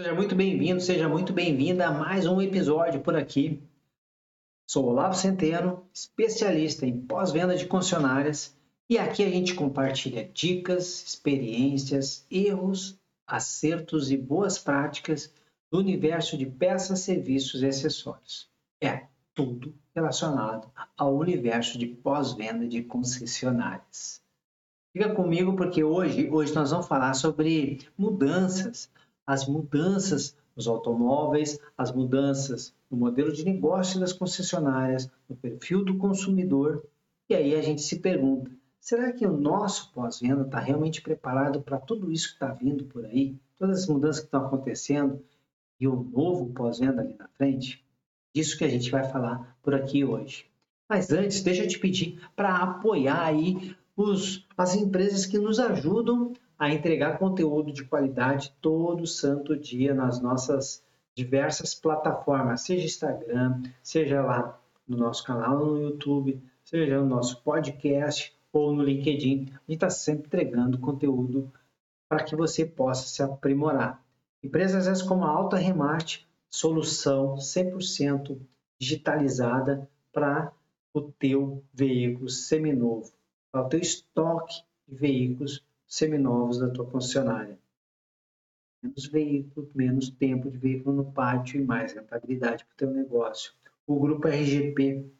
Seja muito bem-vindo, seja muito bem-vinda a mais um episódio por aqui. Sou Olavo Centeno, especialista em pós-venda de concessionárias, e aqui a gente compartilha dicas, experiências, erros, acertos e boas práticas do universo de peças, serviços e acessórios. É tudo relacionado ao universo de pós-venda de concessionárias. Fica comigo porque hoje, hoje nós vamos falar sobre mudanças as mudanças nos automóveis, as mudanças no modelo de negócio das concessionárias, no perfil do consumidor. E aí a gente se pergunta: será que o nosso pós-venda está realmente preparado para tudo isso que está vindo por aí? Todas as mudanças que estão acontecendo e o novo pós-venda ali na frente? Disso que a gente vai falar por aqui hoje. Mas antes, deixa eu te pedir para apoiar aí os, as empresas que nos ajudam a entregar conteúdo de qualidade todo santo dia nas nossas diversas plataformas, seja Instagram, seja lá no nosso canal no YouTube, seja no nosso podcast ou no LinkedIn. A gente está sempre entregando conteúdo para que você possa se aprimorar. Empresas essas como a Alta Remate, solução 100% digitalizada para o teu veículo seminovo, para o teu estoque de veículos seminovos da tua concessionária. Menos veículo, menos tempo de veículo no pátio e mais rentabilidade para o teu negócio. O grupo RGP.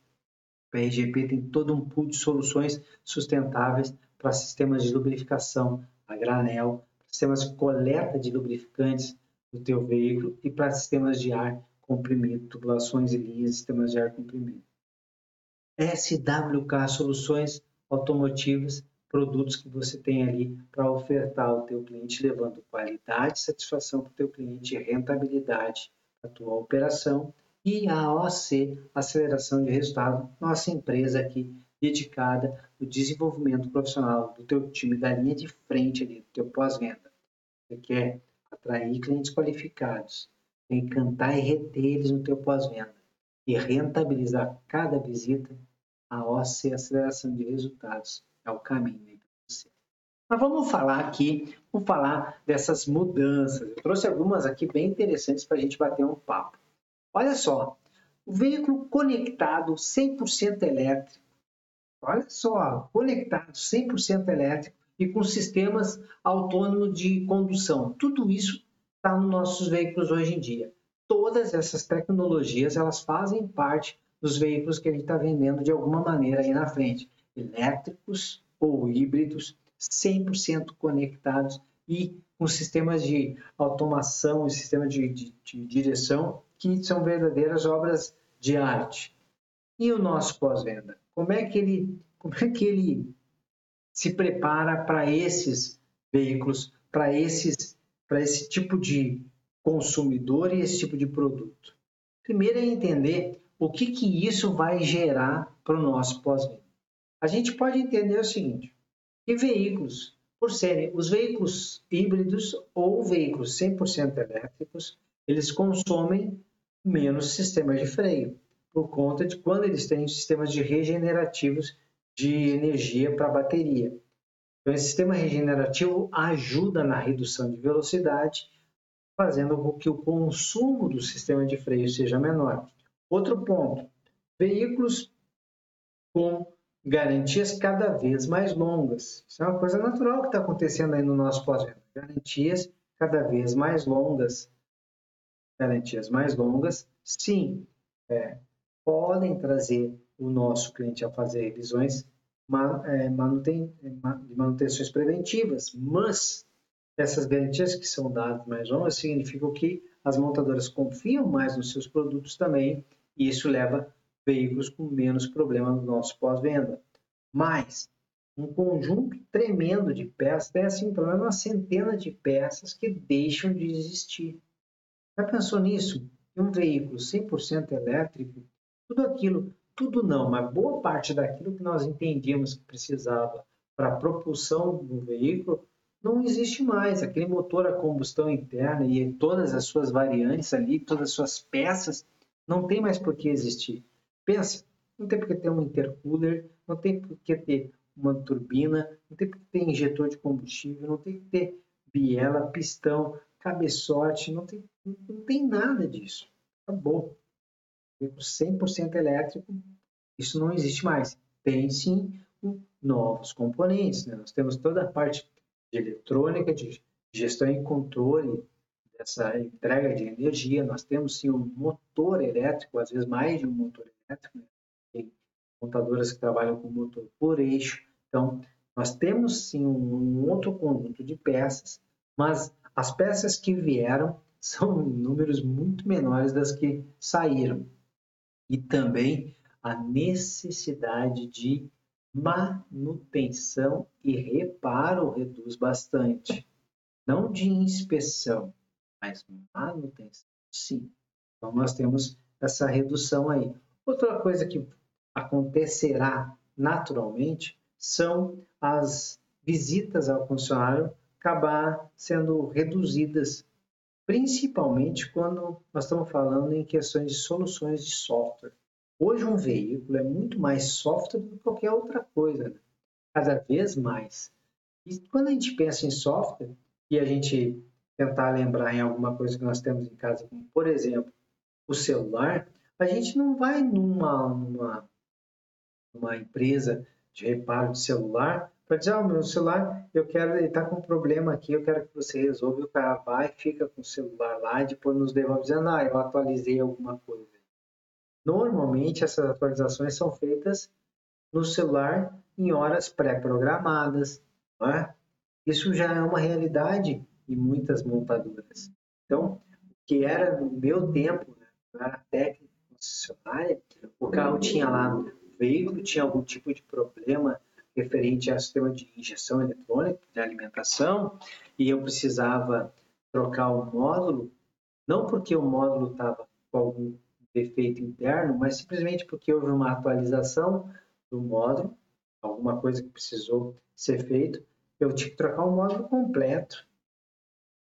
O RGP tem todo um pool de soluções sustentáveis para sistemas de lubrificação a granel, sistemas de coleta de lubrificantes do teu veículo e para sistemas de ar comprimido, tubulações e linhas, sistemas de ar comprimido. SWK Soluções Automotivas produtos que você tem ali para ofertar ao teu cliente, levando qualidade satisfação para o teu cliente, rentabilidade para a tua operação e a OC, Aceleração de Resultado, nossa empresa aqui dedicada no desenvolvimento profissional do teu time, da linha de frente ali, do teu pós-venda. Você quer atrair clientes qualificados, encantar e reter eles no teu pós-venda e rentabilizar cada visita, a OC Aceleração de Resultados é o caminho. Mas vamos falar aqui, vamos falar dessas mudanças. Eu trouxe algumas aqui bem interessantes para a gente bater um papo. Olha só, o veículo conectado 100% elétrico. Olha só, conectado 100% elétrico e com sistemas autônomos de condução. Tudo isso está nos nossos veículos hoje em dia. Todas essas tecnologias elas fazem parte dos veículos que gente está vendendo de alguma maneira aí na frente elétricos ou híbridos 100% conectados e com sistemas de automação e sistemas de, de, de direção que são verdadeiras obras de arte. E o nosso pós-venda? Como é que ele, como é que ele se prepara para esses veículos, para esses, para esse tipo de consumidor e esse tipo de produto? Primeiro é entender o que que isso vai gerar para o nosso pós-venda a gente pode entender o seguinte: que veículos, por serem os veículos híbridos ou veículos 100% elétricos, eles consomem menos sistemas de freio, por conta de quando eles têm sistemas de regenerativos de energia para a bateria. Então, esse sistema regenerativo ajuda na redução de velocidade, fazendo com que o consumo do sistema de freio seja menor. Outro ponto: veículos com garantias cada vez mais longas. Isso é uma coisa natural que está acontecendo aí no nosso pós-venda. Garantias cada vez mais longas. Garantias mais longas, sim, é, podem trazer o nosso cliente a fazer revisões é, é, de manutenções preventivas, mas essas garantias que são dadas mais longas significam que as montadoras confiam mais nos seus produtos também, e isso leva veículos com menos problema no nosso pós-venda. Mas um conjunto tremendo de peças, tem assim pelo menos uma centena de peças que deixam de existir. Já pensou nisso? Um veículo 100% elétrico, tudo aquilo, tudo não, mas boa parte daquilo que nós entendíamos que precisava para a propulsão do veículo não existe mais. Aquele motor a combustão interna e todas as suas variantes ali, todas as suas peças, não tem mais por que existir. Pensa, não tem por que ter um intercooler, não tem por que ter uma turbina, não tem por que ter injetor de combustível, não tem que ter biela, pistão, cabeçote, não tem, não tem nada disso. Acabou. Veículo 100% elétrico, isso não existe mais. Tem sim novos componentes. Né? Nós temos toda a parte de eletrônica, de gestão e controle dessa entrega de energia. Nós temos sim um motor elétrico, às vezes mais de um motor elétrico. Né? Tem montadoras que trabalham com motor por eixo. Então, nós temos sim um outro conjunto de peças, mas as peças que vieram são números muito menores das que saíram. E também a necessidade de manutenção e reparo reduz bastante. Não de inspeção, mas manutenção, sim. Então, nós temos essa redução aí. Outra coisa que acontecerá naturalmente são as visitas ao funcionário acabar sendo reduzidas, principalmente quando nós estamos falando em questões de soluções de software. Hoje um veículo é muito mais software do que qualquer outra coisa, né? cada vez mais. E quando a gente pensa em software e a gente tentar lembrar em alguma coisa que nós temos em casa, como por exemplo o celular, a gente não vai numa, numa, numa empresa de reparo de celular para dizer, oh, meu celular, eu quero, ele está com um problema aqui, eu quero que você resolva. O cara vai, fica com o celular lá e depois nos devolve dizendo, ah, eu atualizei alguma coisa. Normalmente, essas atualizações são feitas no celular em horas pré-programadas. É? Isso já é uma realidade em muitas montadoras. Então, o que era no meu tempo, né, na técnica concessionária, o carro tinha lá, o veículo tinha algum tipo de problema referente ao sistema de injeção eletrônica, de alimentação, e eu precisava trocar o módulo, não porque o módulo estava com algum defeito interno, mas simplesmente porque houve uma atualização do módulo, alguma coisa que precisou ser feito, eu tive que trocar o módulo completo.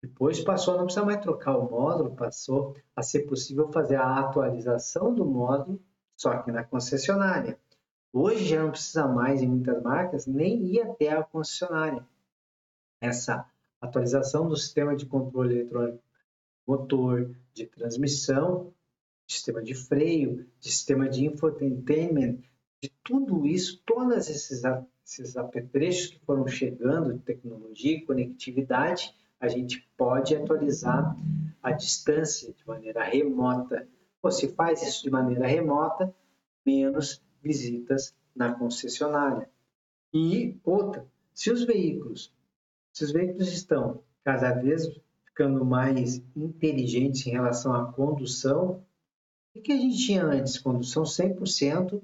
Depois passou a não precisar mais trocar o módulo, passou a ser possível fazer a atualização do módulo, só que na concessionária. Hoje já não precisa mais, em muitas marcas, nem ir até a concessionária. Essa atualização do sistema de controle eletrônico motor, de transmissão, sistema de freio, de sistema de infotainment, de tudo isso, todos esses, esses apetrechos que foram chegando de tecnologia e conectividade, a gente pode atualizar à distância, de maneira remota. Ou se faz isso de maneira remota, menos visitas na concessionária. E outra, se os veículos, se os veículos estão cada vez ficando mais inteligentes em relação à condução, o que a gente tinha antes? Condução 100%,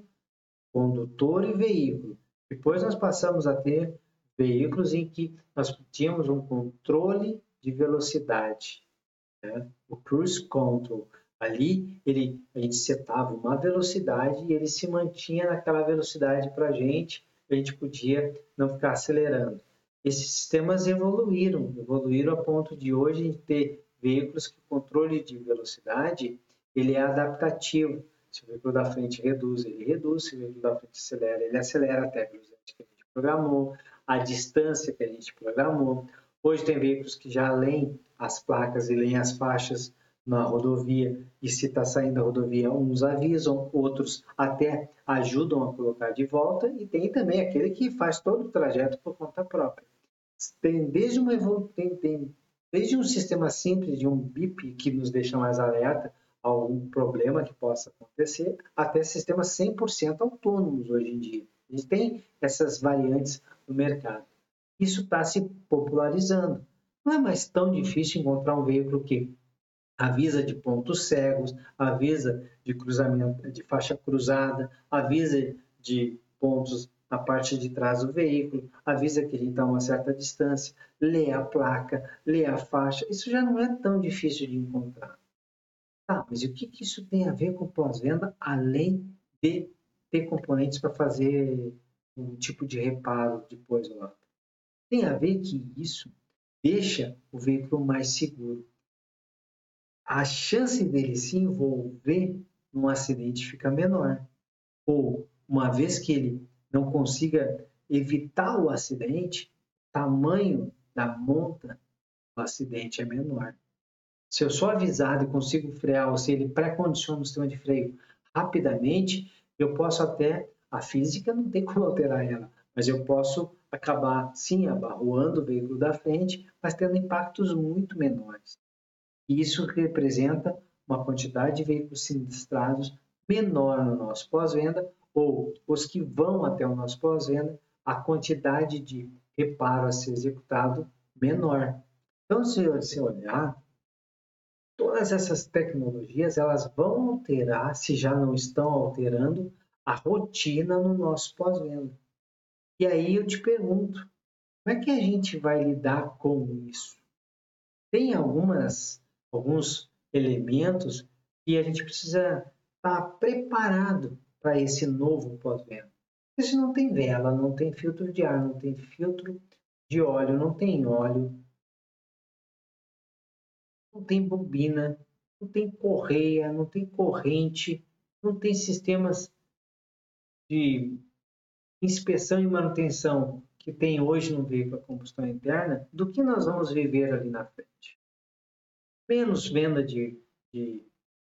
condutor e veículo. Depois nós passamos a ter veículos em que nós tínhamos um controle de velocidade, né? o cruise control. Ali ele, a gente setava uma velocidade e ele se mantinha naquela velocidade para a gente, a gente podia não ficar acelerando. Esses sistemas evoluíram, evoluíram a ponto de hoje ter veículos que o controle de velocidade ele é adaptativo. Se o veículo da frente reduz, ele reduz. Se o veículo da frente acelera, ele acelera até a velocidade que a gente programou, a distância que a gente programou. Hoje tem veículos que já leem as placas e leem as faixas na rodovia e se está saindo da rodovia, uns avisam, outros até ajudam a colocar de volta e tem também aquele que faz todo o trajeto por conta própria. Tem desde uma tem, tem desde um sistema simples de um bip que nos deixa mais alerta, algum problema que possa acontecer, até sistemas 100% autônomos hoje em dia. Gente tem essas variantes no mercado. Isso está se popularizando. Não é mais tão difícil encontrar um veículo que avisa de pontos cegos, avisa de cruzamento, de faixa cruzada, avisa de pontos na parte de trás do veículo, avisa que ele está a uma certa distância, lê a placa, lê a faixa. Isso já não é tão difícil de encontrar. Tá, mas o que, que isso tem a ver com pós-venda, além de ter componentes para fazer um tipo de reparo depois lá? Tem a ver que isso deixa o veículo mais seguro. A chance dele se envolver num acidente fica menor. Ou, uma vez que ele não consiga evitar o acidente, o tamanho da monta do acidente é menor. Se eu sou avisado e consigo frear, ou se ele pré-condiciona o sistema de freio rapidamente, eu posso até, a física não tem como alterar ela, mas eu posso acabar, sim, abarroando o veículo da frente, mas tendo impactos muito menores. Isso representa uma quantidade de veículos sinistrados menor no nosso pós-venda, ou os que vão até o nosso pós-venda, a quantidade de reparo a ser executado menor. Então, se você olhar, todas essas tecnologias elas vão alterar, se já não estão alterando, a rotina no nosso pós-venda. E aí eu te pergunto, como é que a gente vai lidar com isso? Tem algumas, alguns elementos que a gente precisa estar preparado para esse novo pós-venda. Se não tem vela, não tem filtro de ar, não tem filtro de óleo, não tem óleo, não tem bobina, não tem correia, não tem corrente, não tem sistemas de inspeção e manutenção que tem hoje no veículo a combustão interna, do que nós vamos viver ali na frente? Menos venda de, de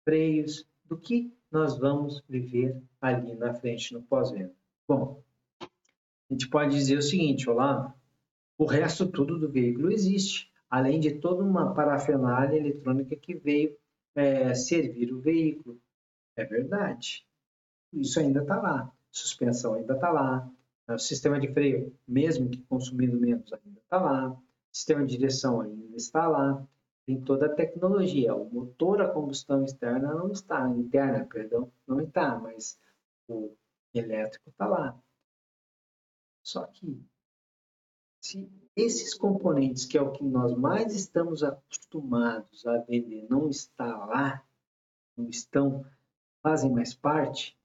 freios, do que nós vamos viver ali na frente no pós-venda. Bom, a gente pode dizer o seguinte, Olavo, o resto tudo do veículo existe, além de toda uma parafernália eletrônica que veio é, servir o veículo. É verdade. Isso ainda está lá. Suspensão ainda está lá. O sistema de freio, mesmo que consumindo menos, ainda está lá. Sistema de direção ainda está lá. Tem toda a tecnologia. O motor a combustão externa não está, interna, perdão, não está, mas o elétrico está lá. Só que se esses componentes, que é o que nós mais estamos acostumados a vender, não está lá, não estão, fazem mais parte,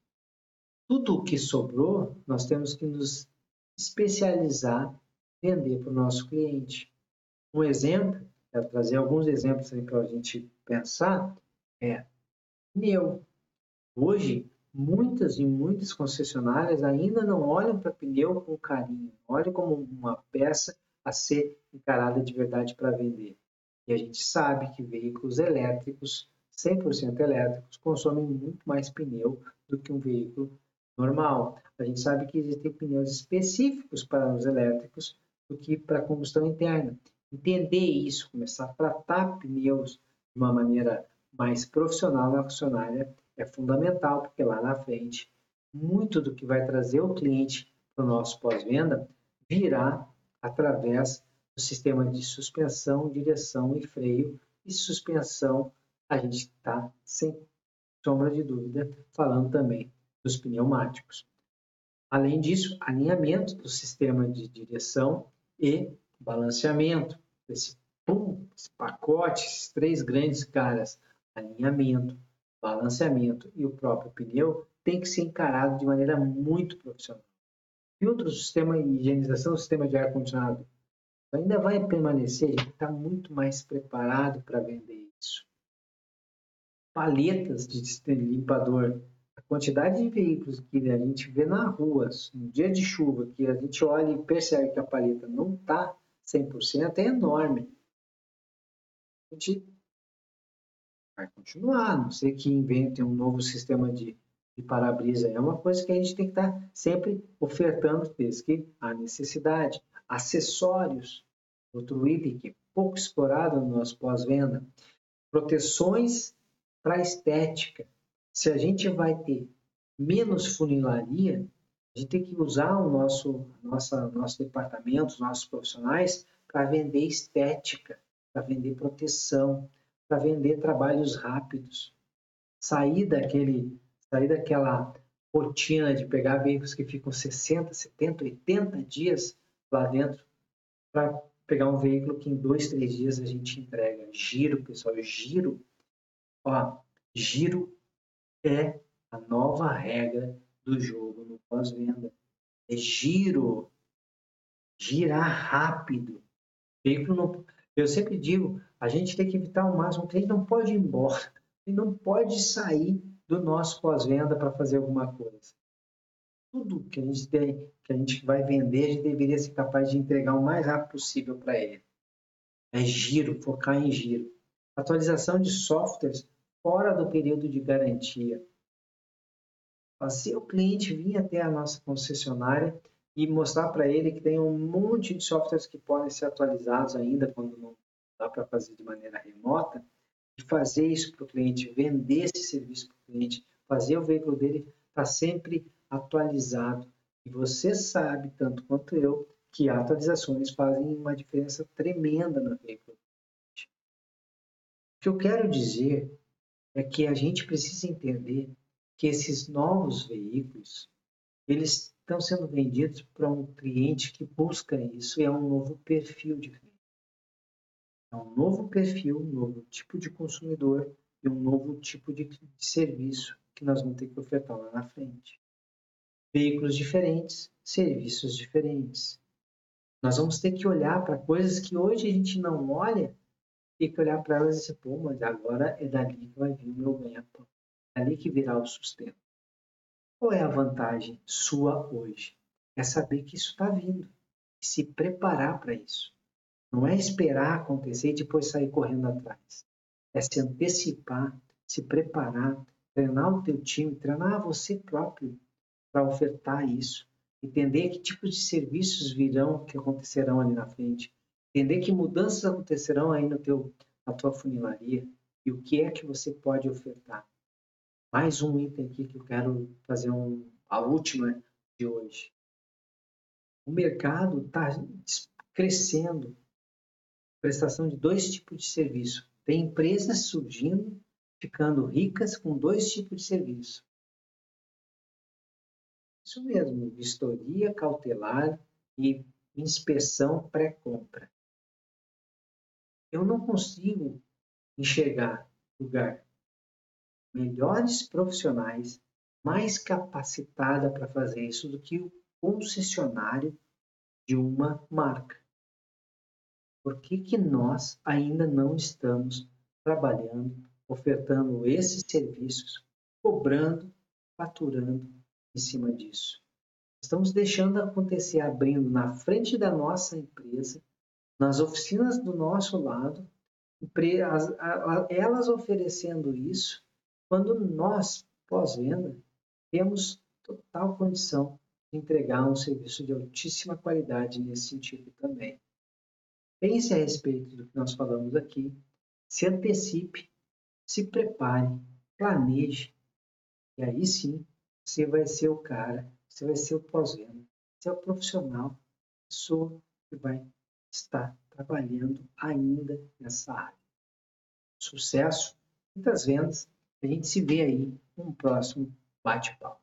tudo o que sobrou, nós temos que nos especializar, vender para o nosso cliente. Um exemplo, quero trazer alguns exemplos para a gente pensar, é pneu. Hoje, muitas e muitas concessionárias ainda não olham para pneu com carinho, olham como uma peça a ser encarada de verdade para vender. E a gente sabe que veículos elétricos, 100% elétricos, consomem muito mais pneu do que um veículo normal. A gente sabe que existem pneus específicos para os elétricos do que para combustão interna. Entender isso, começar a tratar pneus de uma maneira mais profissional na funcionária é fundamental, porque lá na frente, muito do que vai trazer o cliente para o nosso pós-venda virá através do sistema de suspensão, direção e freio. E suspensão, a gente está, sem sombra de dúvida, falando também dos pneumáticos. Além disso, alinhamento do sistema de direção e balanceamento. Esse, pum, esse pacote, esses três grandes caras, alinhamento, balanceamento e o próprio pneu, tem que ser encarado de maneira muito profissional. Filtro, sistema de higienização, sistema de ar-condicionado, ainda vai permanecer, a gente está muito mais preparado para vender isso. Paletas de limpador, a quantidade de veículos que a gente vê na rua, no dia de chuva, que a gente olha e percebe que a paleta não está 100%, é enorme. A gente vai continuar, não sei que inventem um novo sistema de, de para-brisa. É uma coisa que a gente tem que estar tá sempre ofertando, desde que há necessidade. Acessórios, outro item que é pouco explorado no nosso pós-venda. Proteções para estética. Se a gente vai ter menos funilaria, a gente tem que usar o nosso, nossa, nosso departamento, os nossos profissionais, para vender estética, para vender proteção, para vender trabalhos rápidos. Sair daquele, sair daquela rotina de pegar veículos que ficam 60, 70, 80 dias lá dentro para pegar um veículo que em dois, três dias a gente entrega. Giro, pessoal, giro. Ó, giro é a nova regra do jogo no pós-venda. É giro. Girar rápido. Veículo não, eu sempre digo, a gente tem que evitar ao máximo, o cliente não pode ir embora, ele não pode sair do nosso pós-venda para fazer alguma coisa. Tudo que a gente tem, que a gente vai vender, a gente deveria ser capaz de entregar o mais rápido possível para ele. É giro, focar em giro. atualização de softwares fora do período de garantia. Se o cliente vir até a nossa concessionária e mostrar para ele que tem um monte de softwares que podem ser atualizados ainda quando não dá para fazer de maneira remota, fazer isso para o cliente, vender esse serviço para o cliente, fazer o veículo dele estar tá sempre atualizado. E você sabe, tanto quanto eu, que atualizações fazem uma diferença tremenda no veículo. O que eu quero dizer é que a gente precisa entender que esses novos veículos, eles estão sendo vendidos para um cliente que busca isso é um novo perfil de cliente. É um novo perfil, um novo tipo de consumidor e um novo tipo de, serviço que nós vamos ter que ofertar lá na frente. Veículos diferentes, serviços diferentes. Nós vamos ter que olhar para coisas que hoje a gente não olha, e que olhar para elas e dizer, pô, mas agora é dali que vai vir o meu ganha-pão. É dali que virá o sustento. Qual é a vantagem sua hoje? É saber que isso está vindo e se preparar para isso. Não é esperar acontecer e depois sair correndo atrás. É se antecipar, se preparar, treinar o teu time, treinar você próprio para ofertar isso. Entender que tipos de serviços virão, que acontecerão ali na frente. Entender que mudanças acontecerão aí no teu, na tua funilaria e o que é que você pode ofertar. Mais um item aqui que eu quero fazer um, a última de hoje. O mercado está crescendo prestação de dois tipos de serviço. Tem empresas surgindo, ficando ricas com dois tipos de serviço. Isso mesmo, vistoria cautelar e inspeção pré-compra. Eu não consigo enxergar lugar melhores profissionais, mais capacitada para fazer isso do que o concessionário de uma marca. Por que, que nós ainda não estamos trabalhando, ofertando esses serviços, cobrando, faturando em cima disso? Estamos deixando acontecer, abrindo na frente da nossa empresa, nas oficinas do nosso lado, elas oferecendo isso, quando nós, pós-venda, temos total condição de entregar um serviço de altíssima qualidade nesse sentido também. Pense a respeito do que nós falamos aqui, se antecipe, se prepare, planeje, e aí sim você vai ser o cara, você vai ser o pós-venda, você é o profissional, pessoa que vai estar trabalhando ainda nessa área. Sucesso, muitas vendas, a gente se vê aí no próximo bate-papo.